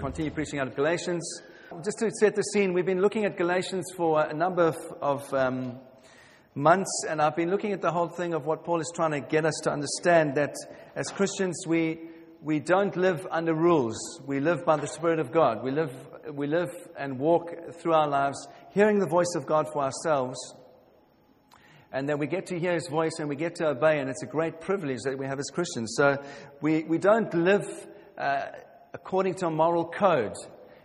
continue preaching out of Galatians. Just to set the scene, we've been looking at Galatians for a number of, of um, months, and I've been looking at the whole thing of what Paul is trying to get us to understand that as Christians, we, we don't live under rules. We live by the Spirit of God. We live, we live and walk through our lives hearing the voice of God for ourselves. And then we get to hear his voice and we get to obey, and it's a great privilege that we have as Christians. So we, we don't live uh, according to a moral code.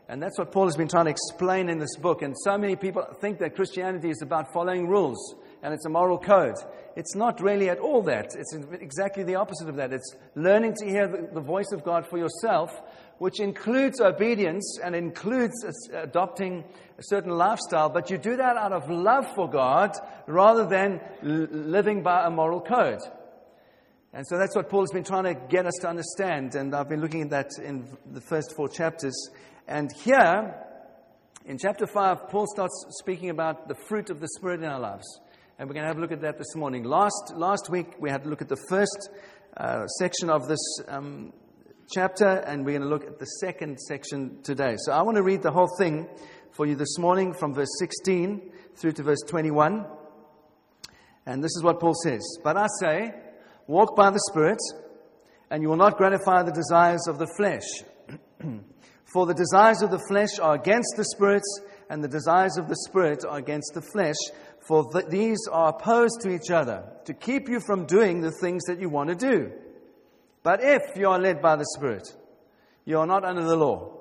And that's what Paul has been trying to explain in this book. And so many people think that Christianity is about following rules and it's a moral code. It's not really at all that. It's exactly the opposite of that. It's learning to hear the, voice of God for yourself, which includes obedience and includes adopting a certain lifestyle, but you do that out of love for God rather than living by a moral code. And so that's what Paul has been trying to get us to understand. And I've been looking at that in the first four chapters. And here, in chapter 5, Paul starts speaking about the fruit of the Spirit in our lives. And we're going to have a look at that this morning. Last, last week, we had a look at the first uh, section of this um, chapter, and we're going to look at the second section today. So I want to read the whole thing for you this morning from verse 16 through to verse 21. And this is what Paul says But I say, Walk by the Spirit, and you will not gratify the desires of the flesh. For the desires of the flesh are against the Spirit, and the desires of the Spirit are against the flesh, for th- these are opposed to each other, to keep you from doing the things that you want to do. But if you are led by the Spirit, you are not under the law.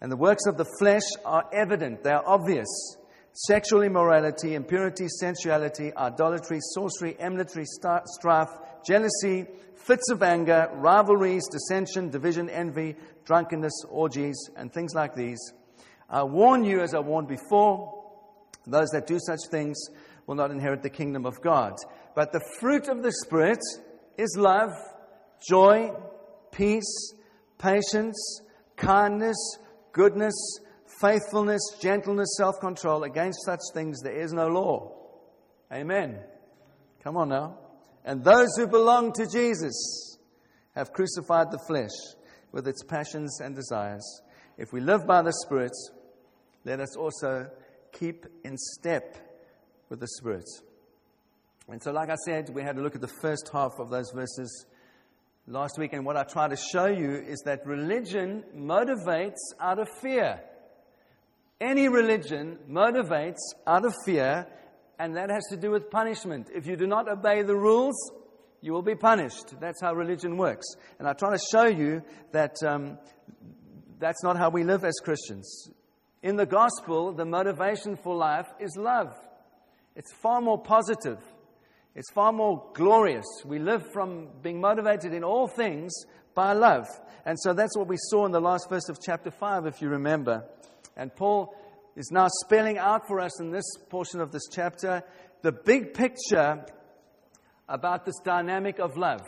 And the works of the flesh are evident, they are obvious sexual immorality, impurity, sensuality, idolatry, sorcery, enmity, strife, jealousy, fits of anger, rivalries, dissension, division, envy, drunkenness, orgies, and things like these. I warn you, as I warned before, those that do such things will not inherit the kingdom of God. But the fruit of the Spirit is love, joy, peace, patience, kindness, goodness, faithfulness, gentleness, self control. Against such things there is no law. Amen. Come on now. And those who belong to Jesus have crucified the flesh with its passions and desires. If we live by the Spirit, let us also keep in step with the Spirit. And so, like I said, we had a look at the first half of those verses last week. And what I try to show you is that religion motivates out of fear. Any religion motivates out of fear, and that has to do with punishment. If you do not obey the rules, you will be punished. That's how religion works. And I try to show you that um, that's not how we live as Christians. In the gospel, the motivation for life is love. It's far more positive. It's far more glorious. We live from being motivated in all things by love. And so that's what we saw in the last verse of chapter 5, if you remember. And Paul is now spelling out for us in this portion of this chapter the big picture about this dynamic of love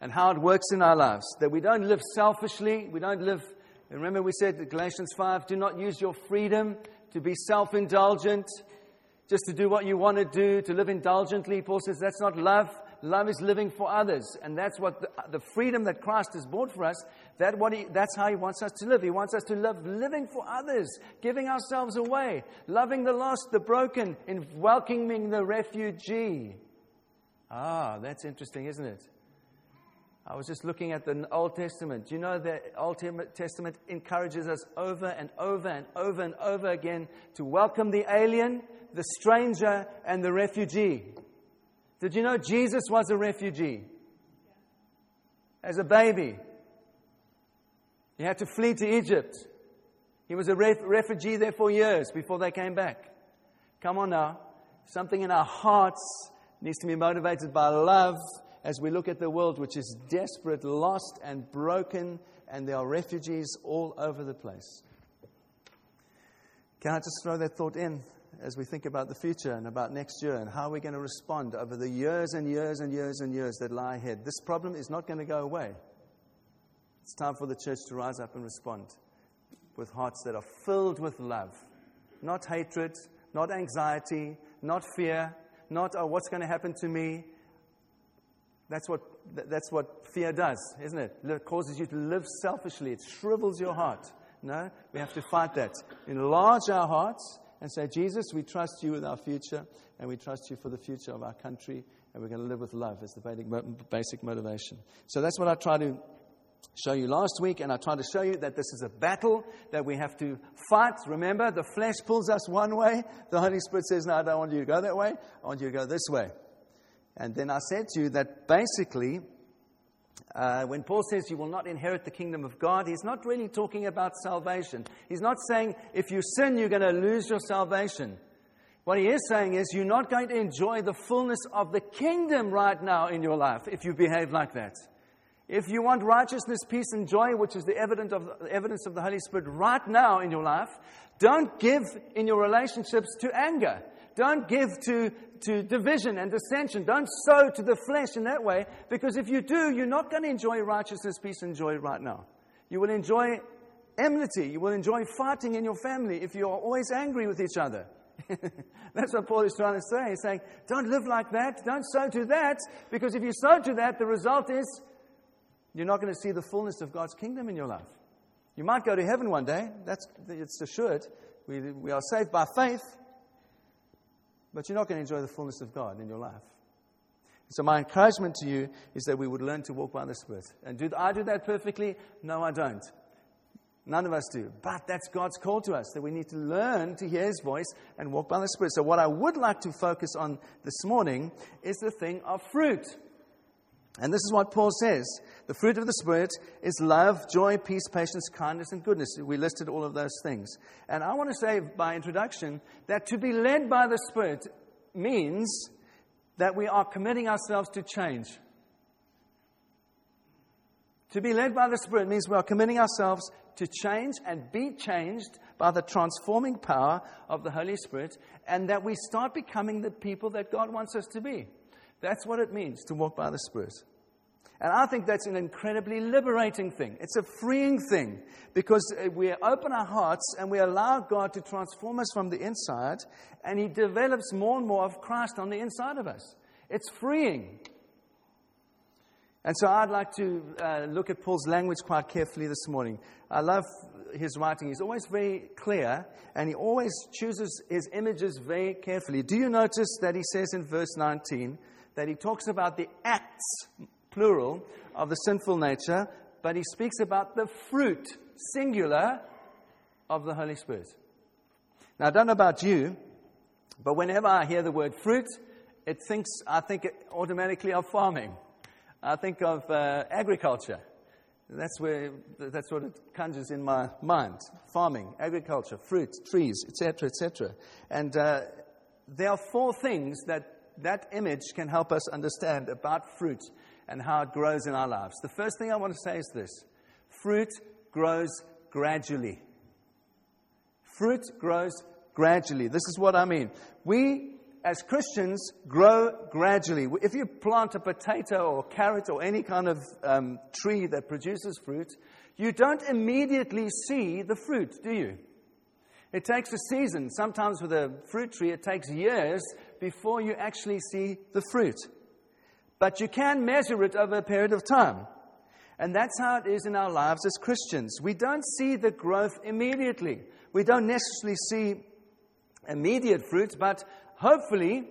and how it works in our lives. That we don't live selfishly, we don't live, remember we said in Galatians 5 do not use your freedom to be self indulgent, just to do what you want to do, to live indulgently. Paul says that's not love. Love is living for others. And that's what the, the freedom that Christ has bought for us, that what he, that's how He wants us to live. He wants us to live living for others, giving ourselves away, loving the lost, the broken, in welcoming the refugee. Ah, that's interesting, isn't it? I was just looking at the Old Testament. Do you know the Old Testament encourages us over and over and over and over again to welcome the alien, the stranger, and the refugee? Did you know Jesus was a refugee? As a baby, he had to flee to Egypt. He was a ref- refugee there for years before they came back. Come on now. Something in our hearts needs to be motivated by love as we look at the world, which is desperate, lost, and broken, and there are refugees all over the place. Can I just throw that thought in as we think about the future and about next year and how we're going to respond over the years and years and years and years that lie ahead? This problem is not going to go away. It's time for the church to rise up and respond with hearts that are filled with love, not hatred, not anxiety, not fear, not, oh, what's going to happen to me? That's what that's what fear does, isn't it? It causes you to live selfishly. It shrivels your heart. No, we have to fight that. Enlarge our hearts and say, Jesus, we trust you with our future, and we trust you for the future of our country, and we're going to live with love as the basic motivation. So that's what I try to show you last week, and I tried to show you that this is a battle that we have to fight. Remember, the flesh pulls us one way. The Holy Spirit says, No, I don't want you to go that way. I want you to go this way. And then I said to you that basically, uh, when Paul says you will not inherit the kingdom of God, he's not really talking about salvation. He's not saying if you sin, you're going to lose your salvation. What he is saying is you're not going to enjoy the fullness of the kingdom right now in your life if you behave like that. If you want righteousness, peace, and joy, which is the evidence of, evidence of the Holy Spirit right now in your life, don't give in your relationships to anger. Don't give to, to division and dissension. Don't sow to the flesh in that way, because if you do, you're not going to enjoy righteousness, peace, and joy right now. You will enjoy enmity. You will enjoy fighting in your family if you are always angry with each other. That's what Paul is trying to say. He's saying, don't live like that. Don't sow to that, because if you sow to that, the result is you're not going to see the fullness of God's kingdom in your life. You might go to heaven one day. That's it's assured. We, we are saved by faith, but you're not going to enjoy the fullness of God in your life. So, my encouragement to you is that we would learn to walk by the Spirit. And do I do that perfectly? No, I don't. None of us do. But that's God's call to us that we need to learn to hear His voice and walk by the Spirit. So, what I would like to focus on this morning is the thing of fruit. And this is what Paul says the fruit of the Spirit is love, joy, peace, patience, kindness, and goodness. We listed all of those things. And I want to say by introduction that to be led by the Spirit means that we are committing ourselves to change. To be led by the Spirit means we are committing ourselves to change and be changed by the transforming power of the Holy Spirit, and that we start becoming the people that God wants us to be. That's what it means to walk by the Spirit. And I think that's an incredibly liberating thing. It's a freeing thing because we open our hearts and we allow God to transform us from the inside, and He develops more and more of Christ on the inside of us. It's freeing. And so I'd like to uh, look at Paul's language quite carefully this morning. I love his writing. He's always very clear and he always chooses his images very carefully. Do you notice that he says in verse 19, that he talks about the acts, plural, of the sinful nature, but he speaks about the fruit, singular, of the Holy Spirit. Now, I don't know about you, but whenever I hear the word fruit, it thinks, I think automatically of farming. I think of uh, agriculture. That's where that's what it conjures in my mind: farming, agriculture, fruit, trees, etc., etc. And uh, there are four things that that image can help us understand about fruit and how it grows in our lives. The first thing I want to say is this fruit grows gradually. Fruit grows gradually. This is what I mean. We, as Christians, grow gradually. If you plant a potato or carrot or any kind of um, tree that produces fruit, you don't immediately see the fruit, do you? It takes a season. Sometimes with a fruit tree, it takes years before you actually see the fruit. But you can measure it over a period of time. And that's how it is in our lives as Christians. We don't see the growth immediately. We don't necessarily see immediate fruit, but hopefully,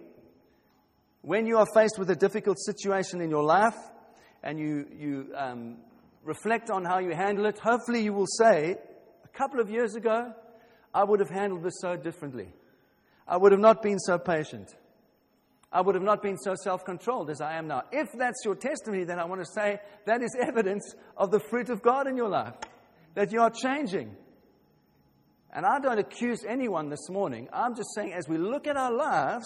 when you are faced with a difficult situation in your life and you, you um, reflect on how you handle it, hopefully you will say, a couple of years ago, I would have handled this so differently. I would have not been so patient. I would have not been so self controlled as I am now. If that's your testimony, then I want to say that is evidence of the fruit of God in your life, that you are changing. And I don't accuse anyone this morning. I'm just saying, as we look at our lives,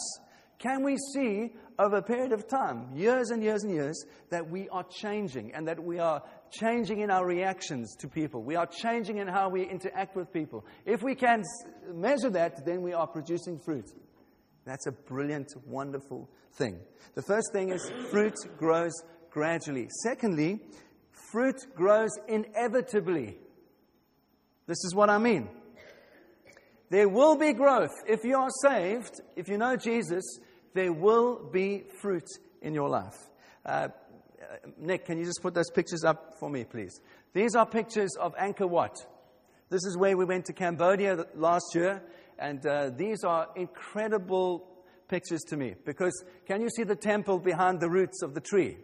can we see over a period of time, years and years and years, that we are changing and that we are changing in our reactions to people. We are changing in how we interact with people. If we can measure that, then we are producing fruit. That's a brilliant, wonderful thing. The first thing is fruit grows gradually. Secondly, fruit grows inevitably. This is what I mean. There will be growth. If you are saved, if you know Jesus, there will be fruit in your life. Uh, Nick, can you just put those pictures up for me, please? These are pictures of Angkor Wat. This is where we went to Cambodia last year, and uh, these are incredible pictures to me because can you see the temple behind the roots of the tree?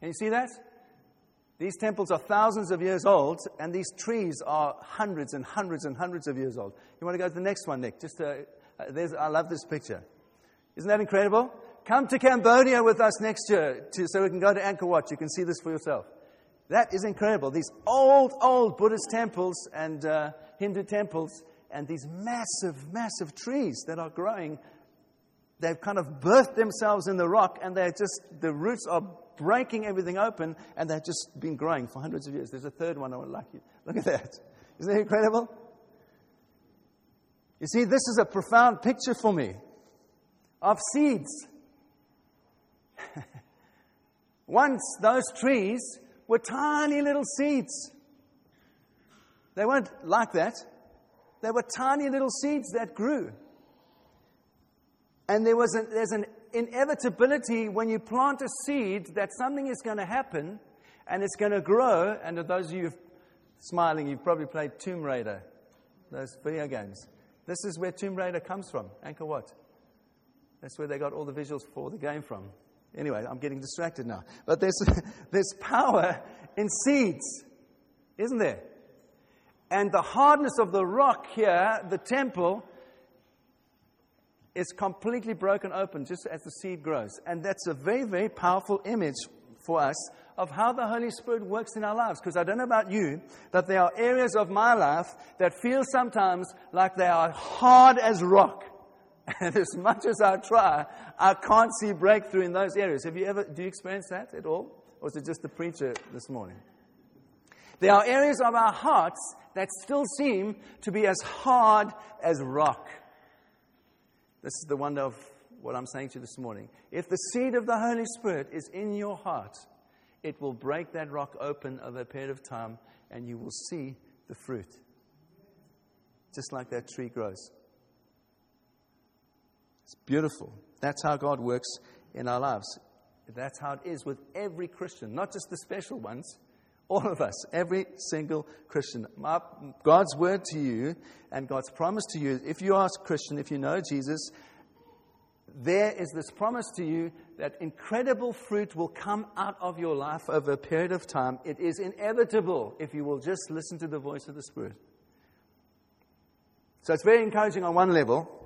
Can you see that? These temples are thousands of years old, and these trees are hundreds and hundreds and hundreds of years old. You want to go to the next one, Nick? Just uh, uh I love this picture. Isn't that incredible? Come to Cambodia with us next year to, so we can go to Angkor Wat. You can see this for yourself. That is incredible. These old, old Buddhist temples and uh, Hindu temples, and these massive, massive trees that are growing. They've kind of birthed themselves in the rock, and they're just, the roots are breaking everything open, and they've just been growing for hundreds of years. There's a third one I would like you. Look at that. Isn't that incredible? You see, this is a profound picture for me of seeds. Once those trees were tiny little seeds. They weren't like that. They were tiny little seeds that grew. And there was a, there's an inevitability when you plant a seed that something is going to happen and it's going to grow. And those of you smiling, you've probably played Tomb Raider, those video games. This is where Tomb Raider comes from, Angkor Wat. That's where they got all the visuals for the game from. Anyway, I'm getting distracted now. But there's, there's power in seeds, isn't there? And the hardness of the rock here, the temple, is completely broken open just as the seed grows. And that's a very, very powerful image for us of how the Holy Spirit works in our lives. Because I don't know about you, but there are areas of my life that feel sometimes like they are hard as rock. And as much as I try, I can't see breakthrough in those areas. Have you ever, do you experience that at all? Or is it just the preacher this morning? There are areas of our hearts that still seem to be as hard as rock. This is the wonder of what I'm saying to you this morning. If the seed of the Holy Spirit is in your heart, it will break that rock open over a period of time and you will see the fruit. Just like that tree grows. It's beautiful. That's how God works in our lives. That's how it is with every Christian, not just the special ones, all of us, every single Christian. My, God's word to you and God's promise to you, if you are a Christian, if you know Jesus, there is this promise to you that incredible fruit will come out of your life over a period of time. It is inevitable if you will just listen to the voice of the Spirit. So it's very encouraging on one level.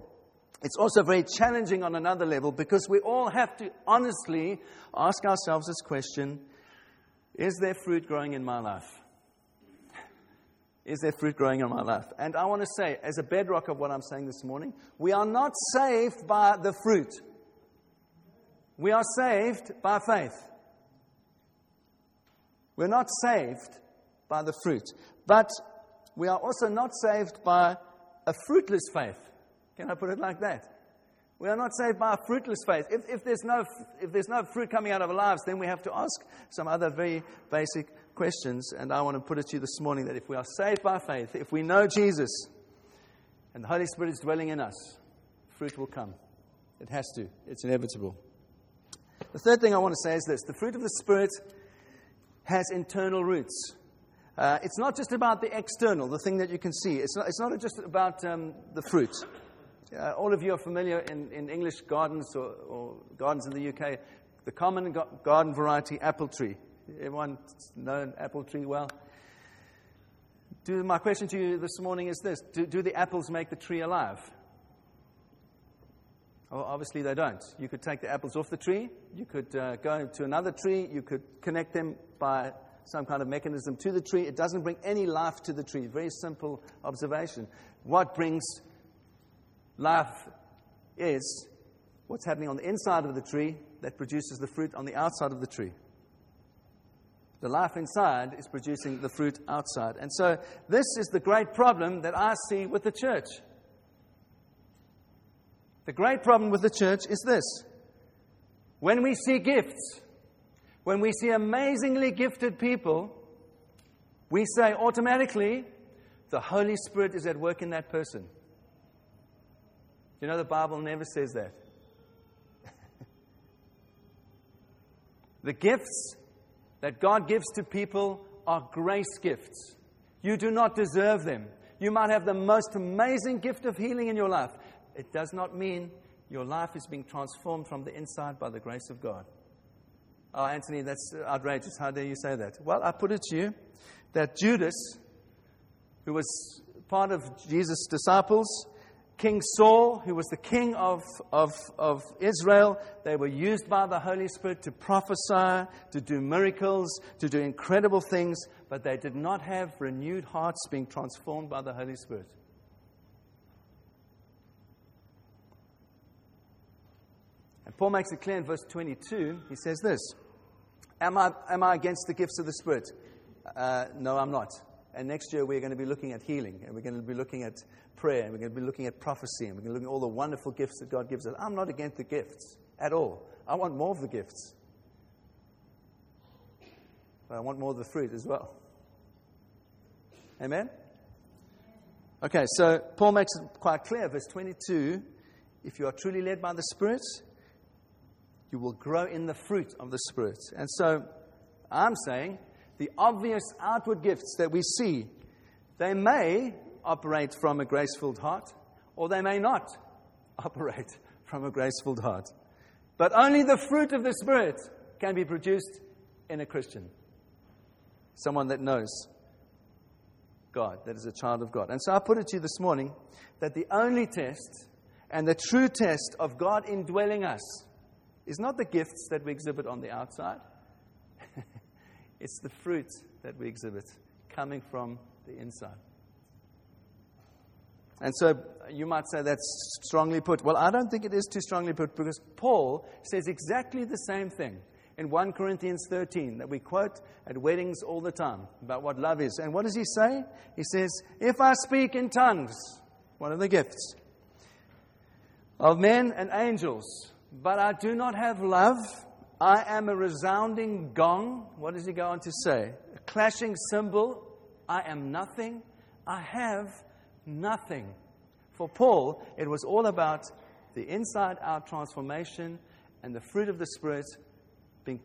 It's also very challenging on another level because we all have to honestly ask ourselves this question Is there fruit growing in my life? Is there fruit growing in my life? And I want to say, as a bedrock of what I'm saying this morning, we are not saved by the fruit. We are saved by faith. We're not saved by the fruit. But we are also not saved by a fruitless faith. Can I put it like that? We are not saved by a fruitless faith. If, if, there's no, if there's no fruit coming out of our lives, then we have to ask some other very basic questions. And I want to put it to you this morning that if we are saved by faith, if we know Jesus and the Holy Spirit is dwelling in us, fruit will come. It has to, it's inevitable. The third thing I want to say is this the fruit of the Spirit has internal roots. Uh, it's not just about the external, the thing that you can see. It's not, it's not just about um, the fruit. Uh, all of you are familiar in, in English gardens or, or, gardens in the UK, the common garden variety apple tree. Everyone know an apple tree well? Do, my question to you this morning is this do, do the apples make the tree alive? Well, obviously, they don't. You could take the apples off the tree, you could uh, go to another tree, you could connect them by some kind of mechanism to the tree. It doesn't bring any life to the tree. Very simple observation. What brings Life is what's happening on the inside of the tree that produces the fruit on the outside of the tree. The life inside is producing the fruit outside. And so, this is the great problem that I see with the church. The great problem with the church is this when we see gifts, when we see amazingly gifted people, we say automatically, the Holy Spirit is at work in that person. You know, the Bible never says that. The gifts that God gives to people are grace gifts. You do not deserve them. You might have the most amazing gift of healing in your life. It does not mean your life is being transformed from the inside by the grace of God. Oh, Anthony, that's outrageous. How dare you say that? Well, I put it to you that Judas, who was part of Jesus' disciples, King Saul, who was the king of, of, of Israel, they were used by the Holy Spirit to prophesy, to do miracles, to do incredible things, but they did not have renewed hearts being transformed by the Holy Spirit. And Paul makes it clear in verse 22. He says this Am I, am I against the gifts of the Spirit? Uh, no, I'm not. And next year we're going to be looking at healing, and we're going to be looking at prayer, and we're going to be looking at prophecy, and we're going to look at all the wonderful gifts that God gives us. I'm not against the gifts at all. I want more of the gifts. But I want more of the fruit as well. Amen? Okay, so Paul makes it quite clear, verse 22 if you are truly led by the Spirit, you will grow in the fruit of the Spirit. And so I'm saying the obvious outward gifts that we see, they may operate from a grace filled heart, or they may not operate from a grace filled heart. But only the fruit of the Spirit can be produced in a Christian, someone that knows God, that is a child of God. And so I put it to you this morning that the only test and the true test of God indwelling us is not the gifts that we exhibit on the outside. It's the fruit that we exhibit coming from the inside. And so you might say that's strongly put. Well, I don't think it is too strongly put because Paul says exactly the same thing in 1 Corinthians 13 that we quote at weddings all the time about what love is. And what does he say? He says, If I speak in tongues, one of the gifts of men and angels, but I do not have love, I am a resounding gong. What does he go on to say? A clashing cymbal. I am nothing. I have nothing. For Paul, it was all about the inside out transformation and the fruit of the Spirit being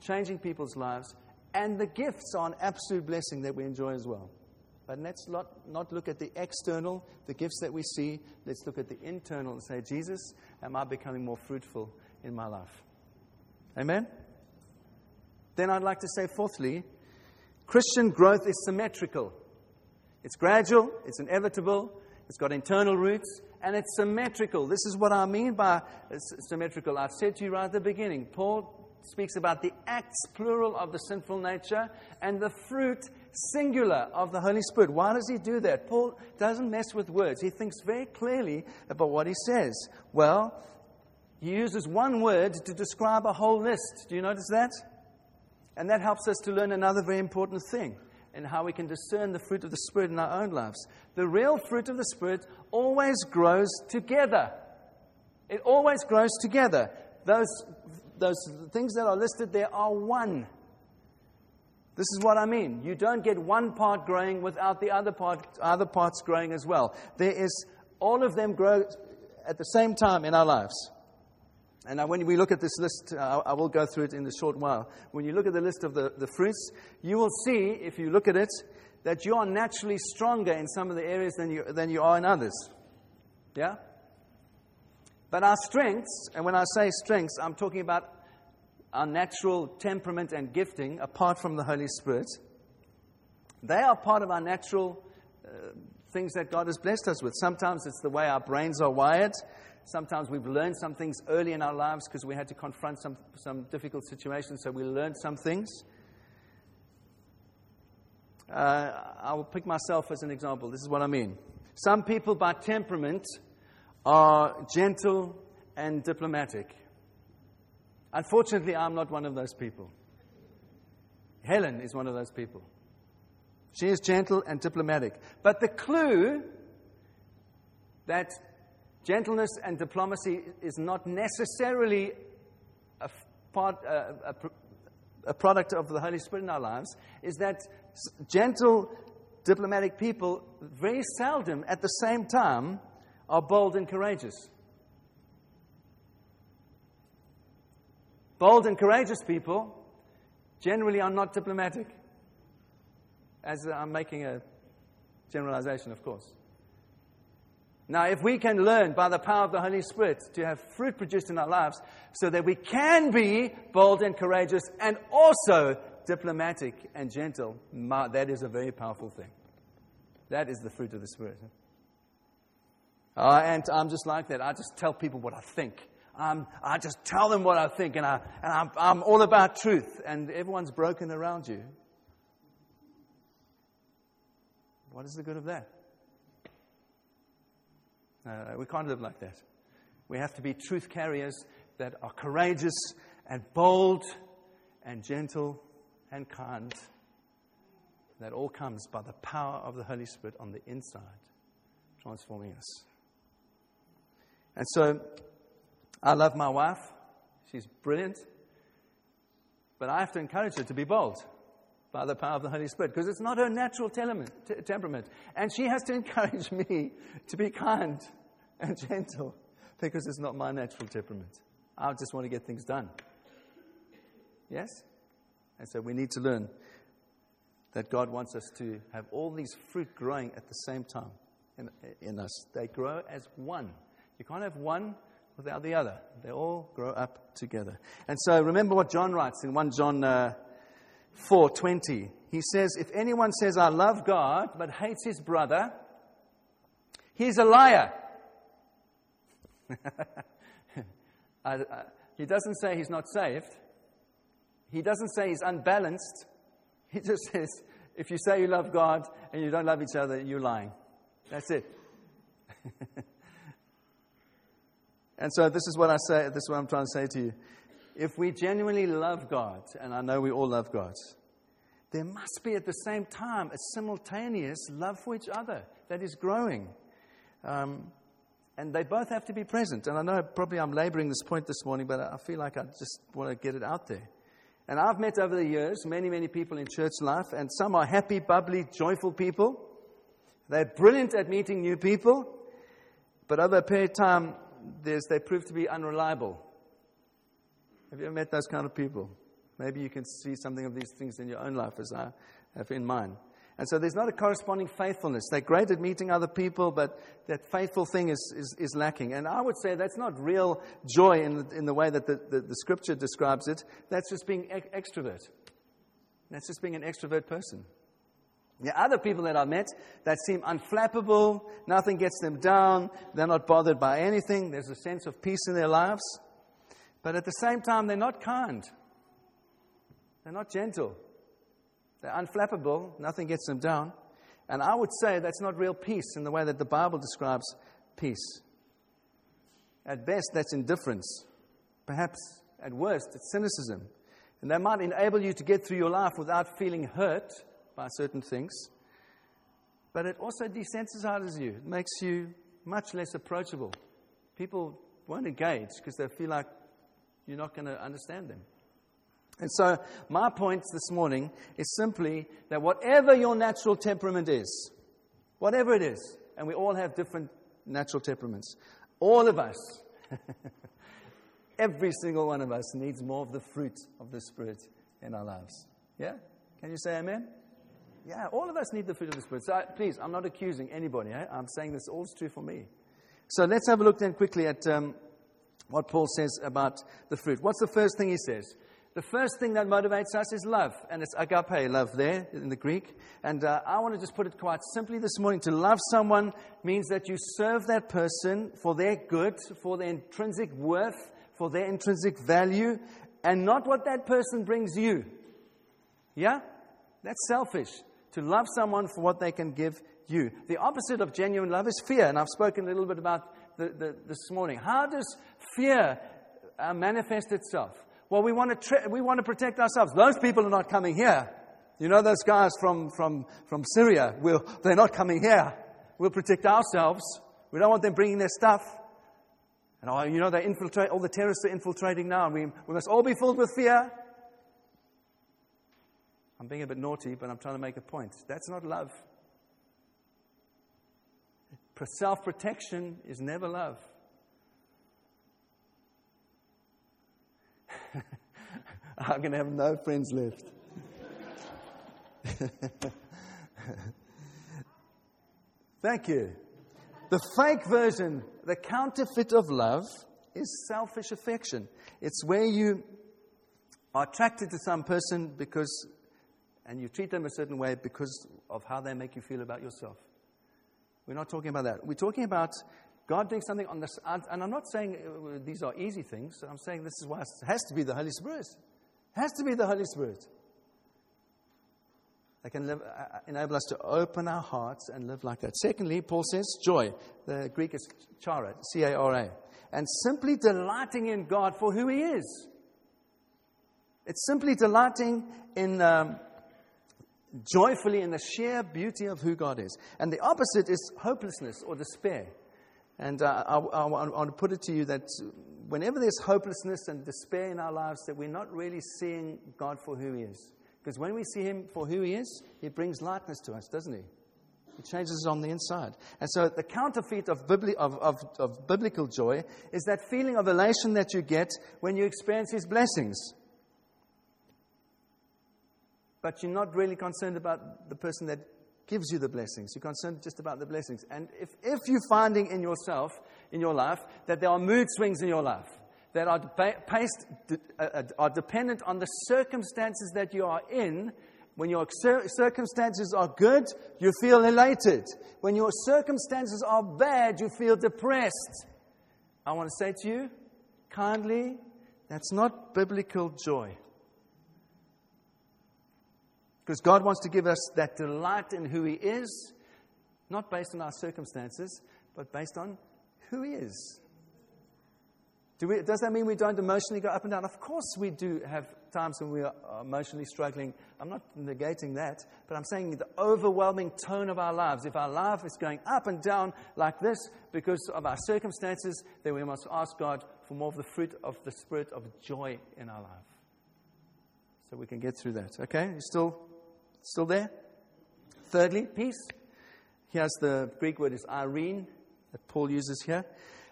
changing people's lives. And the gifts are an absolute blessing that we enjoy as well. But let's not, not look at the external, the gifts that we see. Let's look at the internal and say, Jesus, am I becoming more fruitful in my life? Amen? Then I'd like to say, fourthly, Christian growth is symmetrical. It's gradual, it's inevitable, it's got internal roots, and it's symmetrical. This is what I mean by uh, symmetrical. I've said to you right at the beginning, Paul speaks about the acts, plural, of the sinful nature and the fruit, singular, of the Holy Spirit. Why does he do that? Paul doesn't mess with words. He thinks very clearly about what he says. Well, he uses one word to describe a whole list. Do you notice that? And that helps us to learn another very important thing in how we can discern the fruit of the Spirit in our own lives. The real fruit of the Spirit always grows together. It always grows together. Those, those things that are listed there are one. This is what I mean. You don't get one part growing without the other, part, other parts growing as well. There is, all of them grow at the same time in our lives. And now, when we look at this list, uh, I will go through it in a short while. When you look at the list of the, the fruits, you will see, if you look at it, that you are naturally stronger in some of the areas than you, than you are in others. Yeah? But our strengths, and when I say strengths, I'm talking about our natural temperament and gifting apart from the Holy Spirit. They are part of our natural things that God has blessed us with. Sometimes it's the way our brains are wired. Sometimes we've learned some things early in our lives because we had to confront some, some difficult situations, so we learned some things. Uh, I will pick myself as an example. This is what I mean. Some people, by temperament, are gentle and diplomatic. Unfortunately, I'm not one of those people. Helen is one of those people. She is gentle and diplomatic. But the clue that Gentleness and diplomacy is not necessarily a, part, uh, a, a product of the Holy Spirit in our lives, is that gentle, diplomatic people very seldom at the same time are bold and courageous. Bold and courageous people generally are not diplomatic. As I'm making a generalization, of course. Now, if we can learn by the power of the Holy Spirit to have fruit produced in our lives so that we can be bold and courageous and also diplomatic and gentle, that is a very powerful thing. That is the fruit of the Spirit. Uh, and I'm just like that. I just tell people what I think. Um, I just tell them what I think, and, I, and I'm, I'm all about truth. And everyone's broken around you. What is the good of that? Uh, we can't live like that. We have to be truth carriers that are courageous and bold and gentle and kind. That all comes by the power of the Holy Spirit on the inside, transforming us. And so, I love my wife. She's brilliant. But I have to encourage her to be bold by the power of the Holy Spirit because it's not her natural temperament. And she has to encourage me to be kind and gentle because it's not my natural temperament. I just want to get things done. Yes? And so we need to learn that God wants us to have all these fruit growing at the same time in, in us. They grow as one. You can't have one without the other. They all grow up together. And so remember what John writes in 1 John uh, 4:20. He says, "If anyone says I love God but hates his brother, he's a liar." I, I, he doesn't say he's not saved. He doesn't say he's unbalanced. He just says, if you say you love God and you don't love each other, you're lying. That's it. and so this is what I say, this is what I'm trying to say to you. If we genuinely love God, and I know we all love God, there must be at the same time a simultaneous love for each other that is growing. Um, and they both have to be present. And I know probably I'm laboring this point this morning, but I feel like I just want to get it out there. And I've met over the years many, many people in church life, and some are happy, bubbly, joyful people. They're brilliant at meeting new people, but over a period of time, they prove to be unreliable. Have you ever met those kind of people? Maybe you can see something of these things in your own life as I have in mine. And so there's not a corresponding faithfulness. They're great at meeting other people, but that faithful thing is, is, is lacking. And I would say that's not real joy in the, in the way that the, the, the scripture describes it. That's just being extrovert. That's just being an extrovert person. The other people that I've met that seem unflappable, nothing gets them down, they're not bothered by anything, there's a sense of peace in their lives. But at the same time, they're not kind, they're not gentle. They're unflappable, nothing gets them down. And I would say that's not real peace in the way that the Bible describes peace. At best, that's indifference. Perhaps at worst, it's cynicism. And that might enable you to get through your life without feeling hurt by certain things. But it also desensitizes you, it makes you much less approachable. People won't engage because they feel like you're not going to understand them. And so, my point this morning is simply that whatever your natural temperament is, whatever it is, and we all have different natural temperaments, all of us, every single one of us needs more of the fruit of the Spirit in our lives. Yeah? Can you say amen? Yeah, all of us need the fruit of the Spirit. So, please, I'm not accusing anybody. Eh? I'm saying this all is true for me. So, let's have a look then quickly at um, what Paul says about the fruit. What's the first thing he says? The first thing that motivates us is love, and it's agape love there in the Greek. And uh, I want to just put it quite simply this morning. To love someone means that you serve that person for their good, for their intrinsic worth, for their intrinsic value, and not what that person brings you. Yeah? That's selfish. To love someone for what they can give you. The opposite of genuine love is fear, and I've spoken a little bit about this morning. How does fear uh, manifest itself? Well, we want to, tra- we want to protect ourselves. Those people are not coming here. You know, those guys from, from, from Syria, we'll, they're not coming here. We'll protect ourselves. We don't want them bringing their stuff. And, you know, they infiltrate, all the terrorists are infiltrating now, we, we must all be filled with fear. I'm being a bit naughty, but I'm trying to make a point. That's not love. Self protection is never love. I'm going to have no friends left. Thank you. The fake version, the counterfeit of love, is selfish affection. It's where you are attracted to some person because, and you treat them a certain way because of how they make you feel about yourself. We're not talking about that. We're talking about God doing something on this. And I'm not saying uh, these are easy things. I'm saying this is why it has to be the Holy Spirit. It has to be the Holy Spirit. That can live, uh, uh, enable us to open our hearts and live like that. Secondly, Paul says joy. The Greek is chara, C A R A. And simply delighting in God for who He is. It's simply delighting in um, joyfully in the sheer beauty of who God is. And the opposite is hopelessness or despair. And uh, I, I, I, want to put it to you that whenever there's hopelessness and despair in our lives, that we're not really seeing God for who He is. Because when we see Him for who He is, He brings lightness to us, doesn't He? He changes us on the inside. And so the counterfeit of, bibli- of, of, of biblical joy is that feeling of elation that you get when you experience His blessings but you're not really concerned about the person that gives you the blessings. You're concerned just about the blessings. And if, if you're finding in yourself, in your life, that there are mood swings in your life, that are, based, uh, uh, are dependent on the circumstances that you are in, when your circumstances are good, you feel elated. When your circumstances are bad, you feel depressed. I want to say to you, kindly, that's not biblical joy. Because God wants to give us that delight in who He is, not based on our circumstances, but based on who He is. Do we, does that mean we don't emotionally go up and down? Of course, we do have times when we are emotionally struggling. I'm not negating that, but I'm saying the overwhelming tone of our lives. If our life is going up and down like this because of our circumstances, then we must ask God for more of the fruit of the spirit of joy in our life. So we can get through that. Okay? You still Still there? Thirdly, peace. Here's the Greek word is irene that Paul uses here.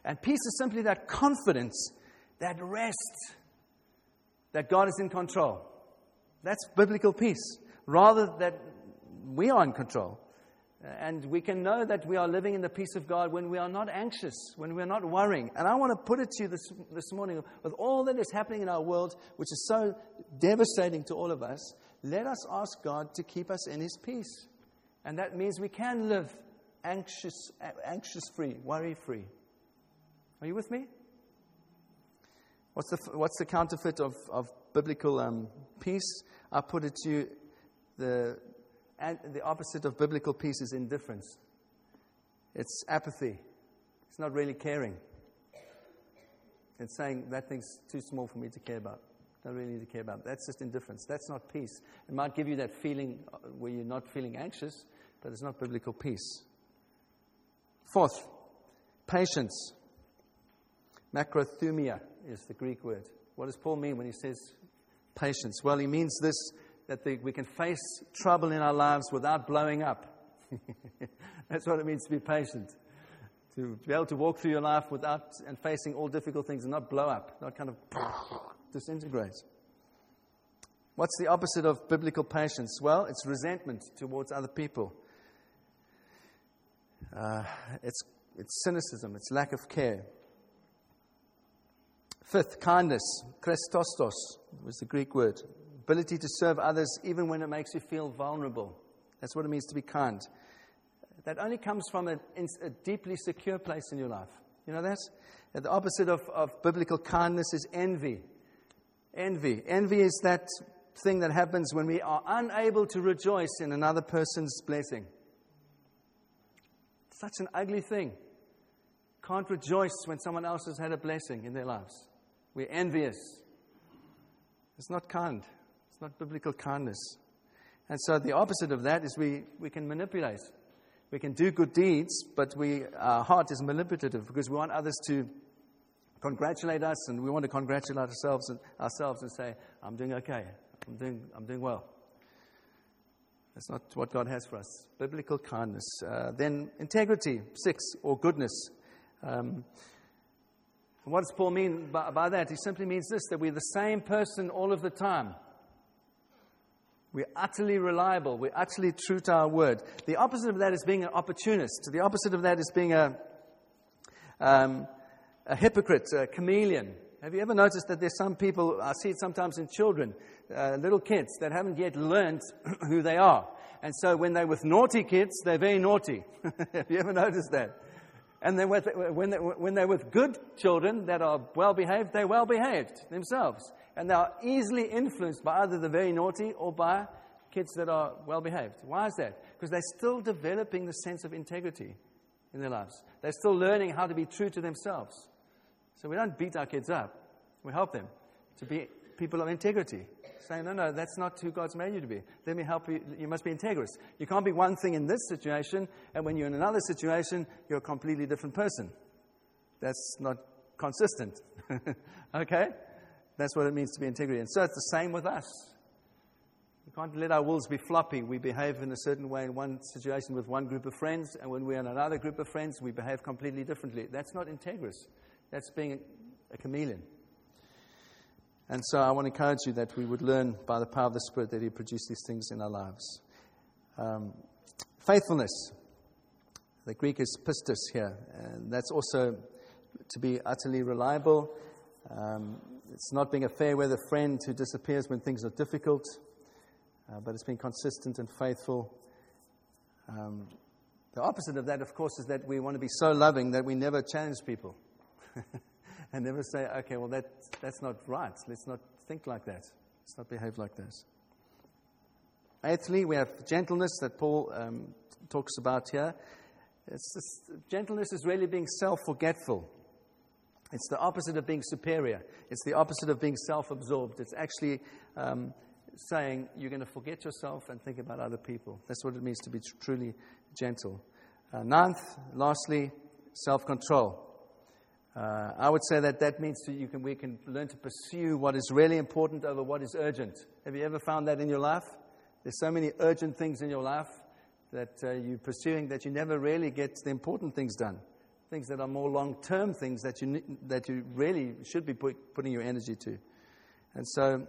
And peace is simply that confidence, that rest that God is in control. That's biblical peace. Rather that we are in control. And we can know that we are living in the peace of God when we are not anxious, when we are not worrying. And I want to put it to you this, this morning with all that is happening in our world, which is so devastating to all of us, let us ask God to keep us in His peace. And that means we can live anxious, anxious free, worry free. Are you with me? What's the, what's the counterfeit of, of biblical um, peace? I put it to you the, the opposite of biblical peace is indifference. It's apathy. It's not really caring. It's saying that thing's too small for me to care about. Don't really need to care about. That's just indifference. That's not peace. It might give you that feeling uh, where you're not feeling anxious, but it's not biblical peace. Fourth, patience. Macrothumia is the Greek word. What does Paul mean when he says patience? Well, he means this that the, we can face trouble in our lives without blowing up. That's what it means to be patient. To be able to walk through your life without and facing all difficult things and not blow up, not kind of disintegrate. What's the opposite of biblical patience? Well, it's resentment towards other people. Uh, it's, it's cynicism, it's lack of care. Fifth, kindness. Christostos was the Greek word. Ability to serve others even when it makes you feel vulnerable. That's what it means to be kind. That only comes from a, a deeply secure place in your life. You know that? The opposite of, of biblical kindness is envy. Envy. Envy is that thing that happens when we are unable to rejoice in another person's blessing. Such an ugly thing. Can't rejoice when someone else has had a blessing in their lives. We're envious. It's not kind. It's not biblical kindness. And so the opposite of that is we, we can manipulate. We can do good deeds, but we, our heart is manipulative because we want others to congratulate us, and we want to congratulate ourselves and, ourselves and say, I'm doing okay. I'm doing, I'm doing well. That's not what God has for us. Biblical kindness. Uh, then integrity, six, or goodness. Um, what does Paul mean by, by that? He simply means this that we're the same person all of the time. We're utterly reliable. We're utterly true to our word. The opposite of that is being an opportunist. The opposite of that is being a, um, a hypocrite, a chameleon. Have you ever noticed that there's some people, I see it sometimes in children, uh, little kids, that haven't yet learned who they are. And so when they're with naughty kids, they're very naughty. Have you ever noticed that? And then when, they, when they're with good children that are well behaved, they're well behaved themselves. And they are easily influenced by either the very naughty or by kids that are well behaved. Why is that? Because they're still developing the sense of integrity in their lives. They're still learning how to be true to themselves. So we don't beat our kids up, we help them to be people of integrity. Saying, no, no, that's not who God's made you to be. Let me help you. You must be integrous. You can't be one thing in this situation, and when you're in another situation, you're a completely different person. That's not consistent. okay? That's what it means to be integrity. And so it's the same with us. We can't let our wills be floppy. We behave in a certain way in one situation with one group of friends, and when we're in another group of friends, we behave completely differently. That's not integrous. That's being a, chameleon. And so I want to encourage you that we would learn by the power of the Spirit that He produced these things in our lives. Um, faithfulness. The Greek is pistis here, and that's also to be utterly reliable. Um, it's not being a fair weather friend who disappears when things are difficult, uh, but it's being consistent and faithful. Um, the opposite of that, of course, is that we want to be so loving that we never challenge people. and never say, okay, well, that, that's not right. Let's not think like that. Let's not behave like this. Eighthly, we have gentleness that Paul um, talks about here. Just, gentleness is really being self forgetful. It's the opposite of being superior. It's the opposite of being self absorbed. It's actually um, saying you're going to forget yourself and think about other people. That's what it means to be tr- truly gentle. Uh, ninth, lastly, self control. Uh, I would say that that means that you can, we can learn to pursue what is really important over what is urgent. Have you ever found that in your life? There's so many urgent things in your life that uh, you're pursuing that you never really get the important things done. Things that are more long term things that you, that you really should be put, putting your energy to. And so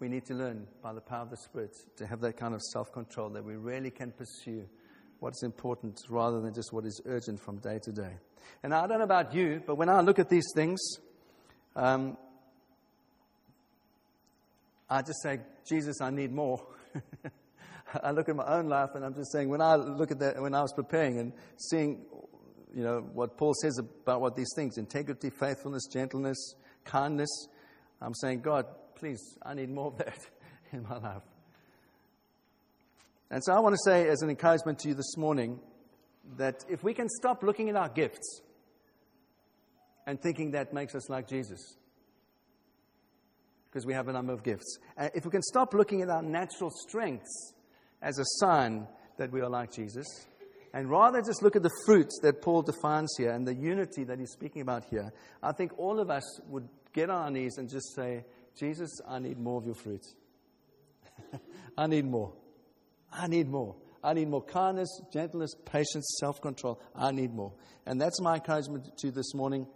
we need to learn by the power of the Spirit to have that kind of self control that we really can pursue what is important rather than just what is urgent from day to day. And I don't know about you, but when I look at these things, um, I just say, Jesus, I need more. I look at my own life and I'm just saying, when I look at that, when I was preparing and seeing, you know, what Paul says about what these things integrity, faithfulness, gentleness, kindness I'm saying, God, please, I need more of that in my life. And so I want to say, as an encouragement to you this morning, that if we can stop looking at our gifts and thinking that makes us like Jesus, because we have a number of gifts, uh, if we can stop looking at our natural strengths as a sign that we are like Jesus, and rather just look at the fruits that Paul defines here and the unity that he's speaking about here, I think all of us would get on our knees and just say, Jesus, I need more of your fruits. I need more. I need more. I need more kindness, gentleness, patience, self control. I need more. And that's my encouragement to you this morning.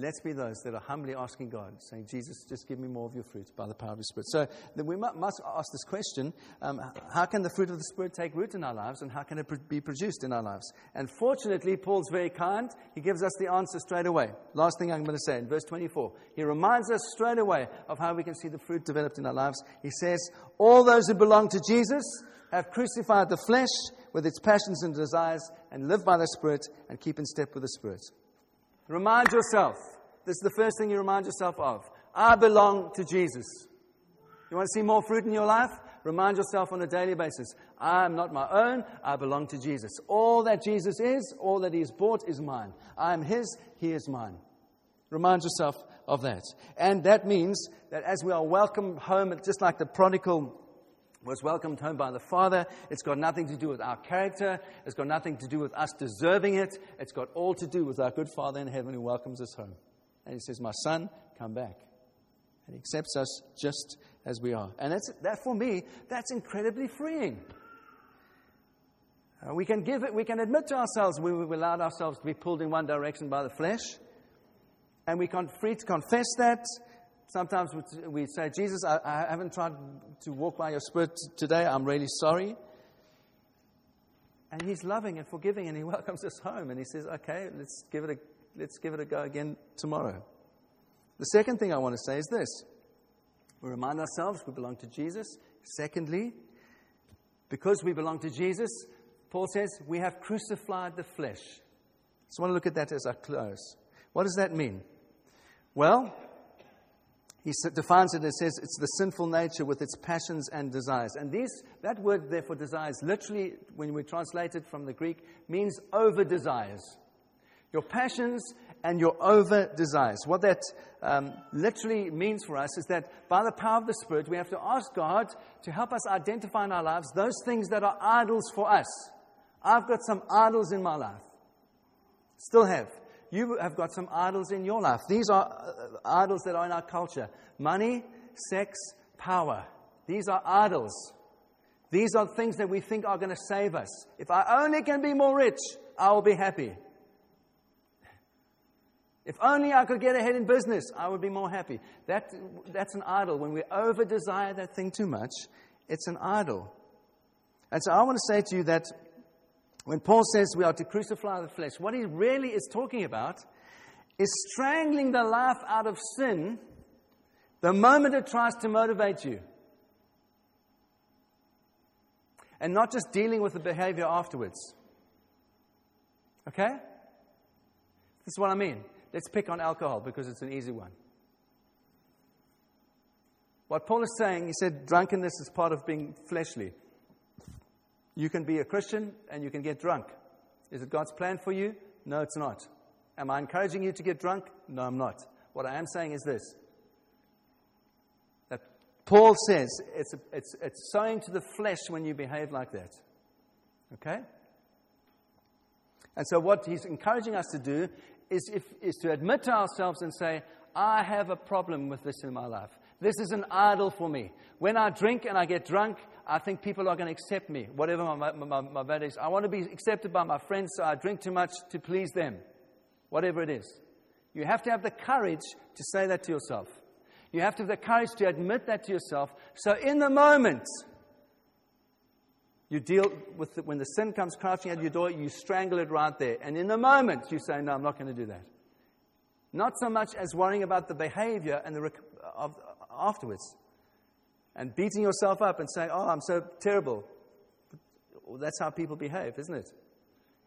Let's be those that are humbly asking God, saying, Jesus, just give me more of your fruit by the power of your Spirit. So then we must ask this question um, how can the fruit of the Spirit take root in our lives and how can it be produced in our lives? And fortunately, Paul's very kind. He gives us the answer straight away. Last thing I'm going to say in verse 24. He reminds us straight away of how we can see the fruit developed in our lives. He says, All those who belong to Jesus have crucified the flesh with its passions and desires and live by the Spirit and keep in step with the Spirit. Remind yourself. This is the first thing you remind yourself of. I belong to Jesus. You want to see more fruit in your life? Remind yourself on a daily basis I am not my own, I belong to Jesus. All that Jesus is, all that He has bought is mine. I am His, He is mine. Remind yourself of that. And that means that as we are welcomed home, just like the prodigal was welcomed home by the Father. It's got nothing to do with our character. It's got nothing to do with us deserving it. It's got all to do with our good Father in heaven who welcomes us home. And He says, My son, come back. And He accepts us just as we are. And that's, that for me, that's incredibly freeing. Uh, we can give it, we can admit to ourselves when we've allowed ourselves to be pulled in one direction by the flesh. And we can free to confess that. Sometimes we say, Jesus, I, I haven't tried to walk by your spirit today. I'm really sorry. And he's loving and forgiving and he welcomes us home and he says, okay, let's give it a, let's give it a go again tomorrow. The second thing I want to say is this. We remind ourselves we belong to Jesus. Secondly, because we belong to Jesus, Paul says we have crucified the flesh. So I want to look at that as I close. What does that mean? Well, he defines it and says it's the sinful nature with its passions and desires. And these, that word there for desires, literally, when we translate it from the Greek, means over desires. Your passions and your over desires. What that um, literally means for us is that by the power of the Spirit, we have to ask God to help us identify in our lives those things that are idols for us. I've got some idols in my life. Still have. You have got some idols in your life. These are uh, idols that are in our culture money, sex, power. These are idols. These are things that we think are going to save us. If I only can be more rich, I will be happy. If only I could get ahead in business, I would be more happy. That, that's an idol. When we over desire that thing too much, it's an idol. And so I want to say to you that when Paul says we are to crucify the flesh, what he really is talking about is strangling the life out of sin the moment it tries to motivate you. And not just dealing with the behavior afterwards. Okay? This is what I mean. Let's pick on alcohol because it's an easy one. What Paul is saying, he said drunkenness is part of being fleshly. You can be a Christian and you can get drunk. Is it God's plan for you? No, it's not. Am I encouraging you to get drunk? No, I'm not. What I am saying is this that Paul says it's, it's, it's sowing to the flesh when you behave like that. Okay? And so, what he's encouraging us to do is, if, is to admit to ourselves and say, I have a problem with this in my life. This is an idol for me. When I drink and I get drunk, I think people are going to accept me, whatever my, my, my, my is. I want to be accepted by my friends, so I drink too much to please them, whatever it is. You have to have the courage to say that to yourself. You have to have the courage to admit that to yourself. So, in the moment, you deal with the, when the sin comes crouching at your door, you strangle it right there. And in the moment, you say, No, I'm not going to do that. Not so much as worrying about the behavior and the of, afterwards and beating yourself up and saying, Oh, I'm so terrible. Well, that's how people behave, isn't it?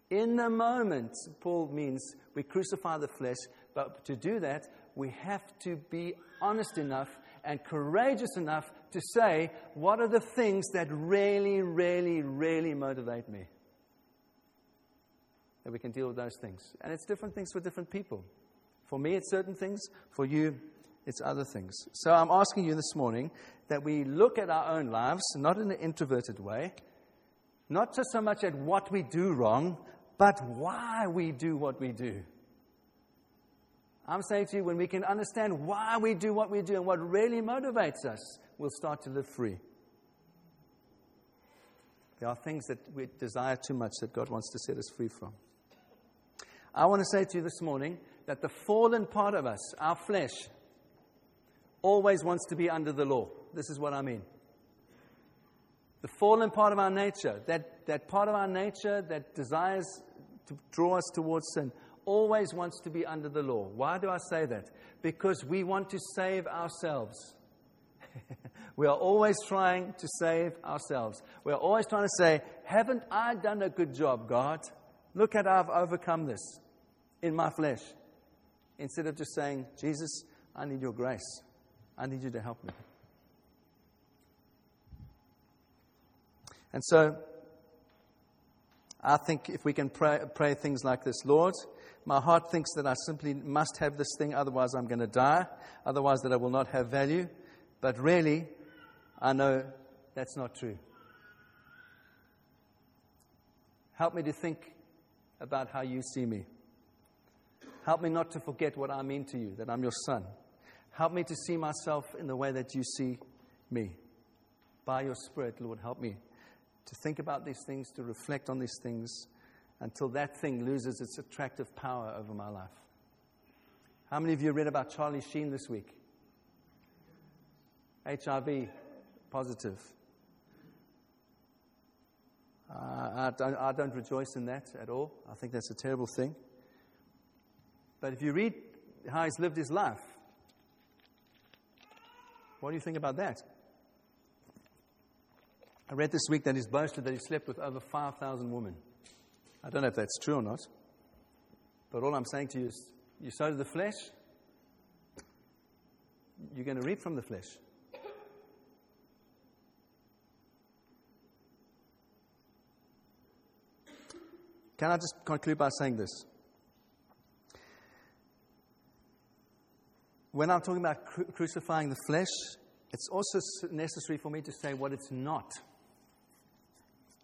In the moment, Paul means we crucify the flesh, but to do that, we have to be honest enough and courageous enough to say, What are the things that really, really, really motivate me? That we can deal with those things. And it's different things for different people. For me, it's certain things. For you, it's other things. So I'm asking you this morning that we look at our own lives, not in an introverted way, not just so much at what we do wrong, but why we do what we do. I'm saying to you, when we can understand why we do what we do and what really motivates us, we'll start to live free. There are things that we desire too much that God wants to set us free from. I want to say to you this morning that the fallen part of us, our flesh, always wants to be under the law. This is what I mean. The fallen part of our nature, that, that part of our nature that desires to draw us towards sin, always wants to be under the law. Why do I say that? Because we want to save ourselves. we are always trying to save ourselves. We are always trying to say, Haven't I done a good job, God? Look at how I've overcome this in my flesh. Instead of just saying, Jesus, I need your grace. I need you to help me. And so, I think if we can pray, pray, things like this Lord, my heart thinks that I simply must have this thing, otherwise, I'm going to die, otherwise, that I will not have value. But really, I know that's not true. Help me to think about how you see me. Help me not to forget what I mean to you, that I'm your son. Help me to see myself in the way that you see me. By your Spirit, Lord, help me to think about these things, to reflect on these things, until that thing loses its attractive power over my life. How many of you read about Charlie Sheen this week? HIV positive. Uh, I, don't, I don't rejoice in that at all. I think that's a terrible thing. But if you read how he's lived his life, what do you think about that? I read this week that he's boasted that he slept with over 5,000 women. I don't know if that's true or not. But all I'm saying to you is you sow the flesh, you're going to reap from the flesh. Can I just conclude by saying this? When I'm talking about cru- crucifying the flesh, it's also necessary for me to say what it's not.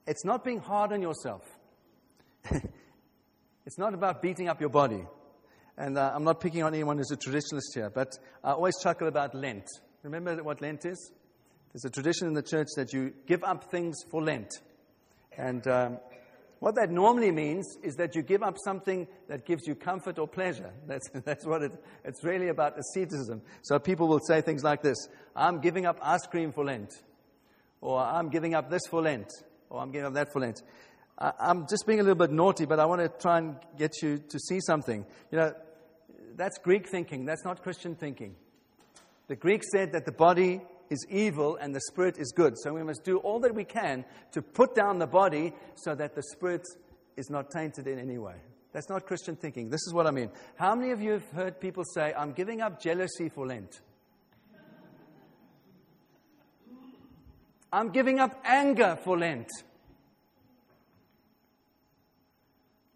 It's not being hard on yourself. it's not about beating up your body. And uh, I'm not picking on anyone who's a traditionalist here, but I always chuckle about Lent. Remember what Lent is? There's a tradition in the church that you give up things for Lent. And um, what that normally means is that you give up something that gives you comfort or pleasure. That's, that's what it, it's really about asceticism. So people will say things like this I'm giving up ice cream for Lent, or I'm giving up this for Lent, or I'm giving up that for Lent. I, I'm just being a little bit naughty, but I want to try and get you to see something. You know, that's Greek thinking, that's not Christian thinking. The Greeks said that the body is evil and the spirit is good. So we must do all that we can to put down the body so that the spirit is not tainted in any way. That's not Christian thinking. This is what I mean. How many of you have heard people say, I'm giving up jealousy for Lent? I'm giving up anger for Lent.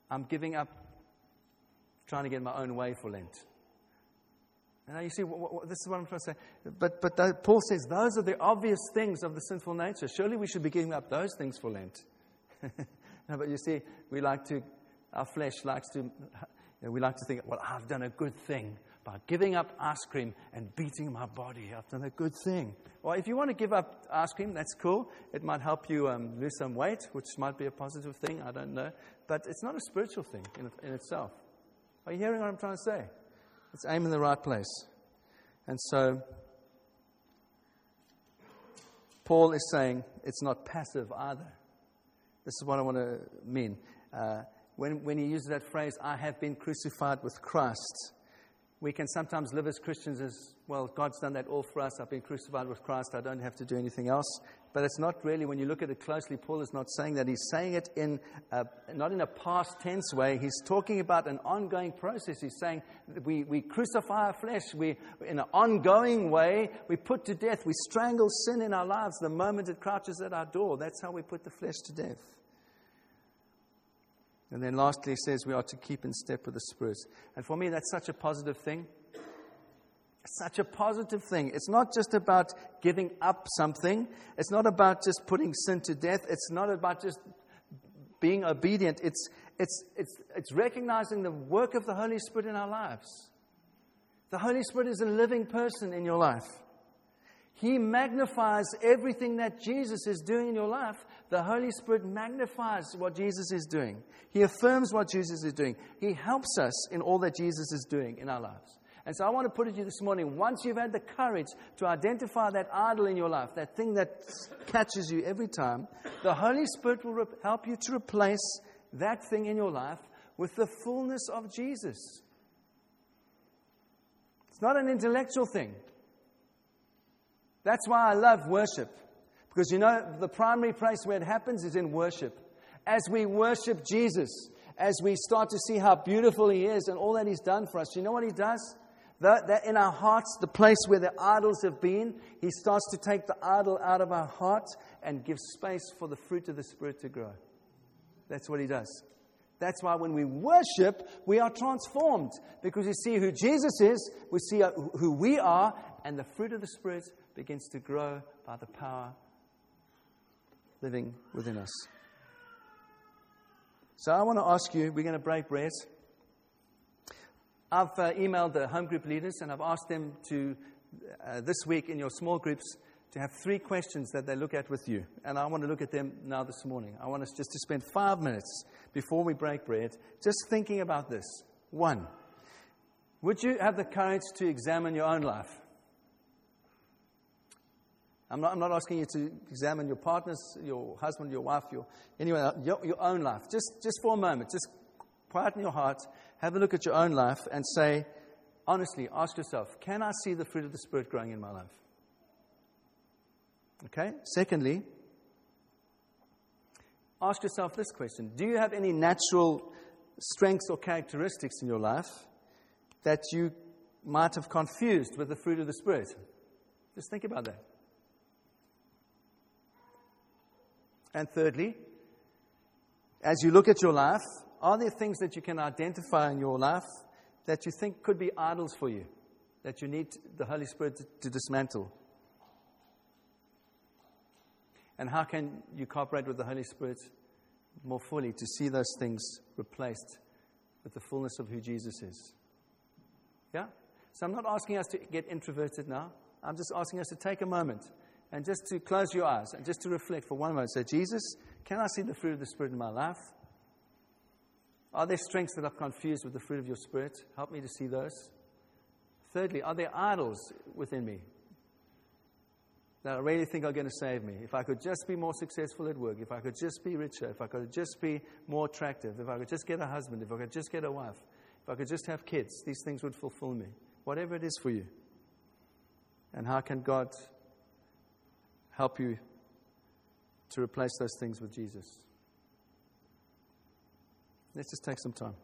I'm giving up trying to get my own way for Lent. Now you see, what, what, this is what I'm trying to say. But, but Paul says those are the obvious things of the sinful nature. Surely we should be giving up those things for Lent. no, but you see, we like to, our flesh likes to, you know, we like to think, well, I've done a good thing by giving up ice cream and beating my body. I've done a good thing. Well, if you want to give up ice cream, that's cool. It might help you um, lose some weight, which might be a positive thing. I don't know. But it's not a spiritual thing in, in itself. Are you hearing what I'm trying to say? Let's aim in the right place. And so, Paul is saying it's not passive either. This is what I want to mean. Uh, when, when he uses that phrase, I have been crucified with Christ, we can sometimes live as Christians as, well, God's done that all for us. I've been crucified with Christ. I don't have to do anything else. But it's not really, when you look at it closely, Paul is not saying that. He's saying it in a, not in a past tense way. He's talking about an ongoing process. He's saying we, we crucify our flesh. We, in an ongoing way, we put to death. We strangle sin in our lives the moment it crouches at our door. That's how we put the flesh to death. And then lastly, he says we are to keep in step with the Spirit. And for me, that's such a positive thing. Such a positive thing. It's not just about giving up something, it's not about just putting sin to death, it's not about just being obedient. It's, it's, it's, it's recognizing the work of the Holy Spirit in our lives. The Holy Spirit is a living person in your life. He magnifies everything that Jesus is doing in your life. The Holy Spirit magnifies what Jesus is doing. He affirms what Jesus is doing. He helps us in all that Jesus is doing in our lives. And so I want to put it to you this morning once you've had the courage to identify that idol in your life, that thing that catches you every time, the Holy Spirit will help you to replace that thing in your life with the fullness of Jesus. It's not an intellectual thing. That's why I love worship. Because you know, the primary place where it happens is in worship. As we worship Jesus, as we start to see how beautiful He is and all that He's done for us, you know what He does? That, that in our hearts, the place where the idols have been, He starts to take the idol out of our heart and give space for the fruit of the Spirit to grow. That's what He does. That's why when we worship, we are transformed because we see who Jesus is, we see who we are, and the fruit of the Spirit begins to grow by the power living within us. So I want to ask you, we're going to break bread. I've uh, emailed the home group leaders and I've asked them to, uh, this week in your small groups, to have three questions that they look at with you. And I want to look at them now this morning. I want us just to spend five minutes before we break bread just thinking about this. One, would you have the courage to examine your own life? I'm not, I'm not asking you to examine your partners, your husband, your wife, your, anyone, your, your own life. Just, just for a moment, just quieten your heart, have a look at your own life, and say, honestly, ask yourself, can I see the fruit of the Spirit growing in my life? Okay? Secondly, ask yourself this question Do you have any natural strengths or characteristics in your life that you might have confused with the fruit of the Spirit? Just think about that. And thirdly, as you look at your life, are there things that you can identify in your life that you think could be idols for you, that you need the Holy Spirit to, dismantle? And how can you cooperate with the Holy Spirit more fully to see those things replaced with the fullness of who Jesus is? Yeah? So I'm not asking us to get introverted now. I'm just asking us to take a moment and just to close your eyes and just to reflect for one moment. Say, Jesus, can I see the fruit of the Spirit in my life? Are there strengths that I've confused with the fruit of your Spirit? Help me to see those. Thirdly, are there idols within me that I really think are going to save me? If I could just be more successful at work, if I could just be richer, if I could just be more attractive, if I could just get a husband, if I could just get a wife, if I could just have kids, these things would fulfill me. Whatever it is for you. And how can God help you to replace those things with Jesus. Let's just take some time.